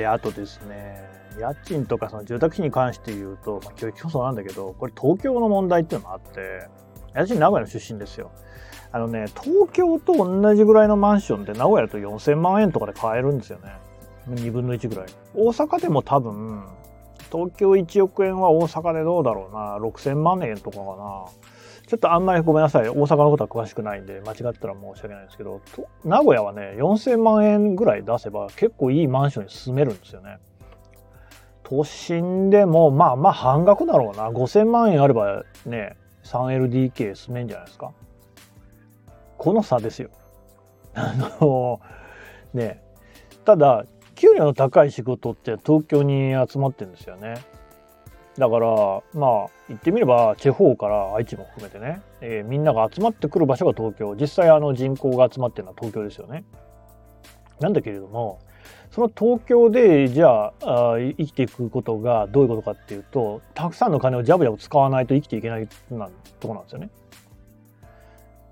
で、あとですね、家賃とかその住宅費に関して言うと、まあ、教育競争なんだけど、これ東京の問題っていうのもあって、私名古屋の出身ですよ。あのね、東京と同じぐらいのマンションで名古屋だと4000万円とかで買えるんですよね。2分の1ぐらい。大阪でも多分、東京1億円は大阪でどうだろうな、6000万円とかかな。ちょっとあんまりごめんなさい。大阪のことは詳しくないんで、間違ったら申し訳ないんですけど、名古屋はね、4000万円ぐらい出せば結構いいマンションに住めるんですよね。都心でも、まあまあ半額だろうな。5000万円あればね、3LDK 住めんじゃないですか。この差ですよ。あの、ね、ただ、給料の高い仕事って東京に集まってるんですよね。だから、まあ、言ってみれば、地方から愛知も含めてね、えー、みんなが集まってくる場所が東京。実際、あの人口が集まってるのは東京ですよね。なんだけれども、その東京でじゃあ生きていくことがどういうことかっていうとたくさんの金をジャブジャブ使わないと生きていけないなとこなんですよね。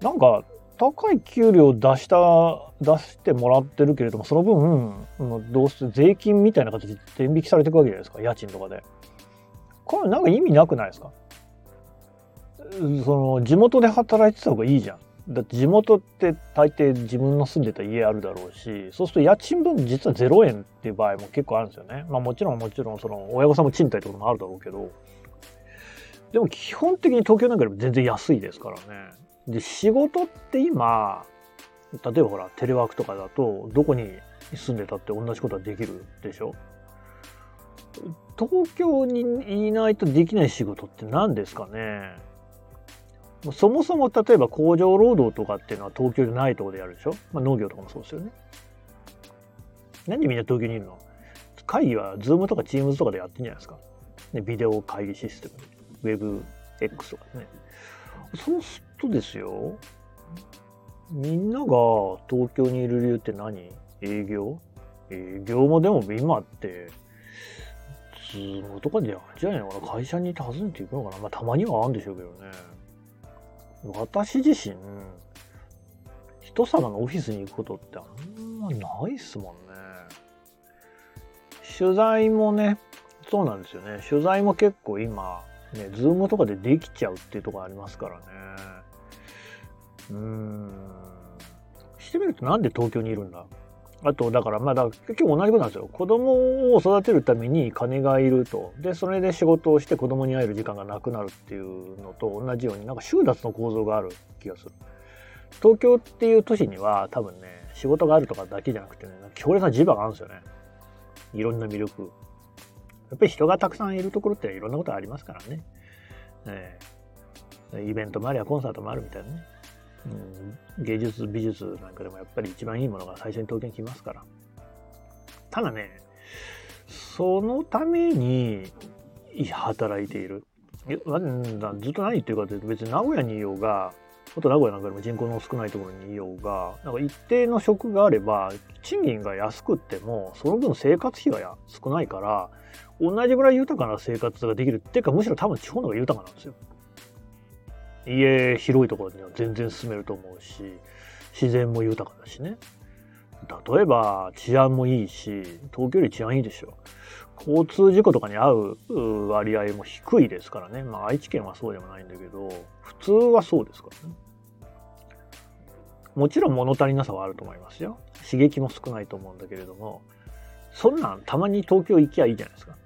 なんか高い給料出した出してもらってるけれどもその分どうして税金みたいな形で天引きされていくわけじゃないですか家賃とかで。これなんか意味なくないですか？その地元で働いてた方がいいじゃん。だって地元って大抵自分の住んでた家あるだろうしそうすると家賃分実は0円っていう場合も結構あるんですよね。まあもちろんもちろんその親御さんも賃貸ってこともあるだろうけどでも基本的に東京なんかよりも全然安いですからね。で仕事って今例えばほらテレワークとかだとどこに住んでたって同じことはできるでしょ？東京にいないとできない仕事って何ですかね？そもそも例えば工場労働とかっていうのは東京じゃないとこでやるでしょ、まあ、農業とかもそうですよね。なんでみんな東京にいるの？会議は Zoom とか Teams とかでやってんじゃないですか。ね、ビデオ会議システム、WebX とかね。そうするとですよ、みんなが東京にいる理由って何？営業？営業もでも今って、ズームとかでやるんじゃないのかな会社に訪ねていくのかなまあたまにはあるんでしょうけどね。私自身、人様のオフィスに行くことってあんまないっすもんね。取材もね、そうなんですよね。取材も結構今、ね、ズームとかでできちゃうっていうとこありますからね。うーん。してみるとなんで東京にいるんだあと、だからまだ結局同じことなんですよ。子供を育てるために金がいると。で、それで仕事をして子供に会える時間がなくなるっていうのと同じように、なんか収奪の構造がある気がする。東京っていう都市には多分ね、仕事があるとかだけじゃなくてね、強烈な磁場があるんですよね。いろんな魅力。やっぱり人がたくさんいるところっていろんなことありますからね。えイベントもありゃコンサートもあるみたいなね。うん、芸術美術なんかでもやっぱり一番いいものが最初に東京に来ますからただねそのために働いているずっと何言ってるかというと別に名古屋にいようがもっと名古屋なんかでも人口の少ないところにいようがなんか一定の職があれば賃金が安くってもその分生活費が少ないから同じぐらい豊かな生活ができるっていうかむしろ多分地方の方が豊かなんですよ。家広いところには全然住めると思うし自然も豊かだしね。例えば治安もいいし東京より治安いいでしょ。交通事故とかに遭う割合も低いですからね。まあ愛知県はそうでもないんだけど普通はそうですからね。もちろん物足りなさはあると思いますよ。刺激も少ないと思うんだけれどもそんなんたまに東京行きゃいいじゃないですか。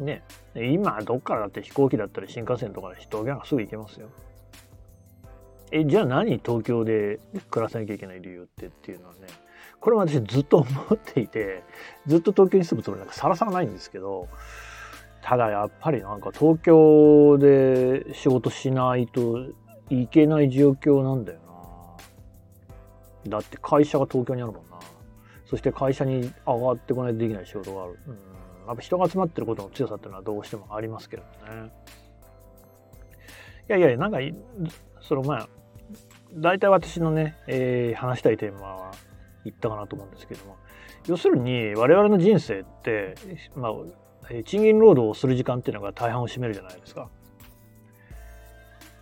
ね。今どっからだって飛行機だったり新幹線とかで東京がすぐ行けますよ。え、じゃあ何？東京で暮らさなきゃいけない理由ってっていうのはね、これは私ずっと思っていて、ずっと東京に住むつもりなんかさらさらないんですけど、ただやっぱりなんか東京で仕事しないといけない状況なんだよな。だって会社が東京にあるもんな。そして会社に上がってこないとできない仕事がある。うん。やっぱ人が集まってることの強さっていうのはどうしてもありますけどね。いやいや、なんか、そのまあ、大体私のね、えー、話したいテーマは言ったかなと思うんですけども要するに我々の人生って、まあ、賃金労働をする時間っていうのが大半を占めるじゃないですか。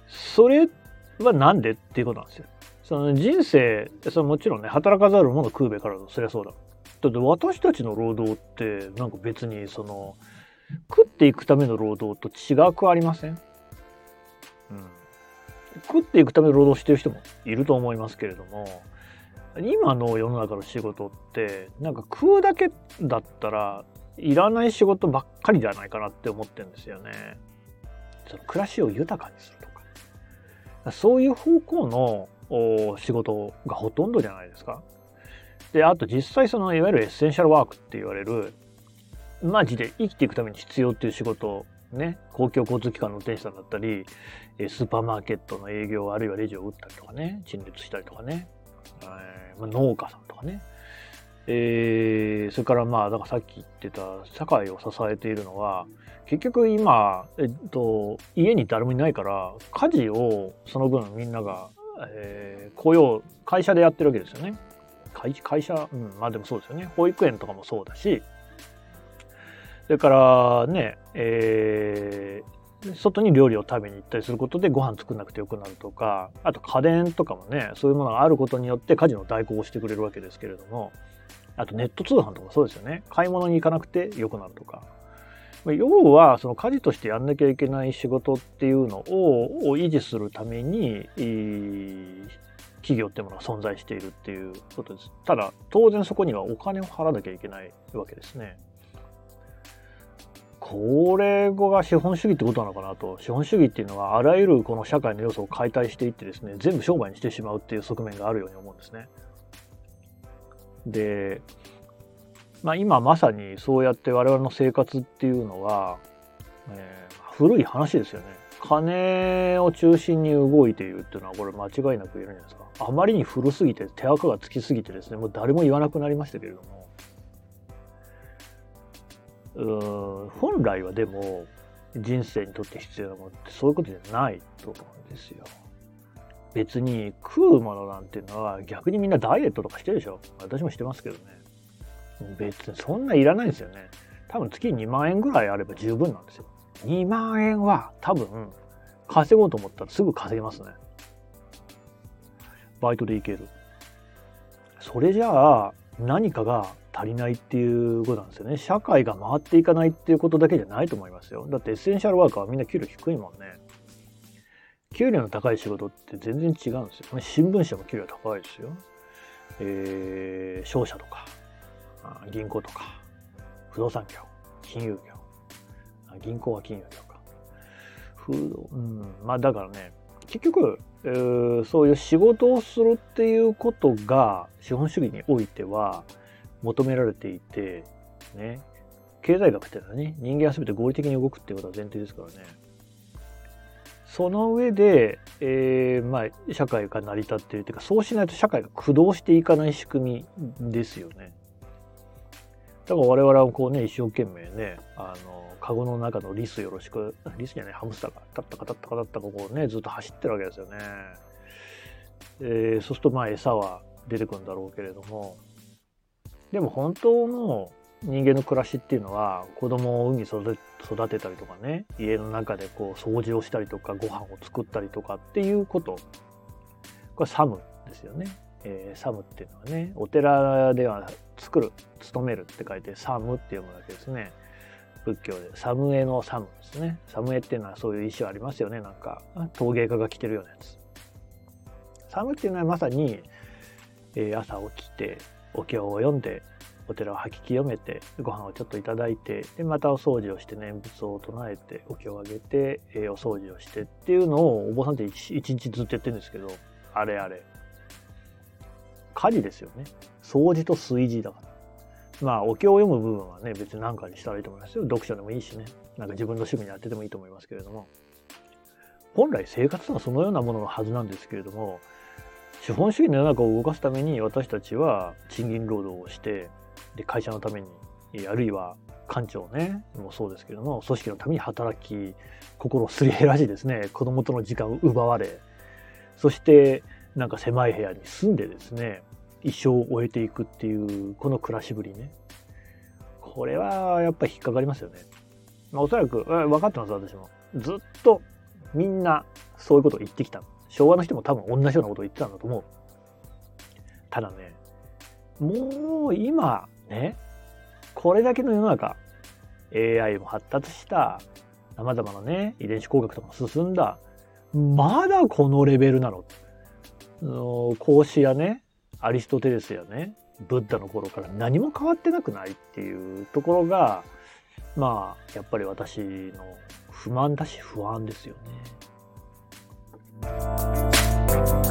それはなんでっていうことなんですよ。その人生そのもちろんね働かざる者食うべからそりゃそうだ。だって私たちの労働ってなんか別にその食っていくための労働と違くありませ、ん、食っていくための労働してる人もいると思いますけれども今の世の中の仕事ってなんか食うだけだったらいらない仕事ばっかりじゃないかなって思ってるんですよね。その暮らしを豊かにするとかそういう方向の仕事がほとんどじゃないですか。であと実際そのいわゆるエッセンシャルワークって言われるマジで生きていくために必要っていう仕事ね公共交通機関の運転手さんだったりスーパーマーケットの営業あるいはレジを打ったりとかね陳列したりとかね、えーまあ、農家さんとかねえー、それからまあだからさっき言ってた社会を支えているのは結局今、えっと、家に誰もいないから家事をその分みんなが、えー、雇用会社でやってるわけですよね。会会社、うん、まあでもそうですよね。保育園とかもそうだしそれからね、えー、外に料理を食べに行ったりすることでご飯作んなくてよくなるとかあと家電とかもねそういうものがあることによって家事の代行をしてくれるわけですけれどもあとネット通販とかそうですよね買い物に行かなくてよくなるとか要はその家事としてやんなきゃいけない仕事っていうのを維持するために企業っていうものが存在しているっていうことです。ただ当然そこにはお金を払わなきゃいけないわけですね。これが資本主義ってことなのかなと資本主義っていうのはあらゆるこの社会の要素を解体していってですね全部商売にしてしまうっていう側面があるように思うんですね。でまあ、今まさにそうやって我々の生活っていうのは、えー、古い話ですよね。金を中心に動いているっていうのはこれ間違いなく言えるんじゃないですか。あまりに古すぎて手垢がつきすぎてですねもう誰も言わなくなりましたけれども本来はでも人生にとって必要なものってそういうことじゃないと思うんですよ。別に食うものなんていうのは逆にみんなダイエットとかしてるでしょ私もしてますけどね。別にそんないらないんですよね。多分月2万円ぐらいあれば十分なんですよ。2万円は多分稼ごうと思ったらすぐ稼げますね。バイトで行ける。それじゃあ何かが足りないっていうことなんですよね。社会が回っていかないっていうことだけじゃないと思いますよ。だってエッセンシャルワーカーはみんな給料低いもんね。給料の高い仕事って全然違うんですよ。新聞社も給料高いですよ。えー、商社とか銀行とか不動産業金融業銀行は金融業か不動うんまあだからね結局、そういう仕事をするっていうことが資本主義においては求められていてね経済学っていうのはね人間は全て合理的に動くっていうことは前提ですからねその上で、えー、まあ社会が成り立っているというかそうしないと社会が駆動していかない仕組みですよね。だから我々はこうね、一生懸命ね、あの、カゴの中のリスよろしく、リスじゃない、ハムスターか、たったかたったかたったかこうね、ずっと走ってるわけですよね。えー、そうするとまあ餌は出てくるんだろうけれども、でも本当の人間の暮らしっていうのは子供を産み育てたりとかね家の中でこう掃除をしたりとかご飯を作ったりとかっていうこと。これサムですよね。えー、サムっていうのはねお寺では作る務めるって書いてサムって読むわけですね。仏教で。サムエのサムですね。サムエっていうのはそういう石ありますよね。なんか陶芸家が着てるようなやつ。サムっていうのはまさに、えー、朝起きてお経を読んでお寺を吐き清めてご飯をちょっといただいてでまたお掃除をして念仏を唱えてお経をあげて、えー、お掃除をしてっていうのをお坊さんって一日ずっとやってるんですけどあれあれ家事ですよね。掃除と炊事だから。まあ、お経を読む部分はね、別に何かにしたらいいと思いますよ。読書でもいいしね。なんか自分の趣味にやっててもいいと思いますけれども。本来生活はそのようなもののはずなんですけれども、資本主義の世の中を動かすために私たちは賃金労働をして、で、会社のために、あるいは官庁ね、もそうですけども、組織のために働き、心をすり減らしですね、子供との時間を奪われ、そしてなんか狭い部屋に住んでですね一生を終えていくっていうこの暮らしぶりね。これはやっぱり引っかかりますよね、まあ、おそらく分かってます私も。ずっとみんなそういうことを言ってきた。昭和の人も多分同じようなことを言ってたんだと思うただねもう今ね。これだけの世の中、AI も発達した、様々なね、遺伝子工学とかも進んだ、まだこのレベルなの。孔子やね、アリストテレスやね、ブッダの頃から何も変わってなくないっていうところが、まあ、やっぱり私の不満だし不安ですよね。Thank you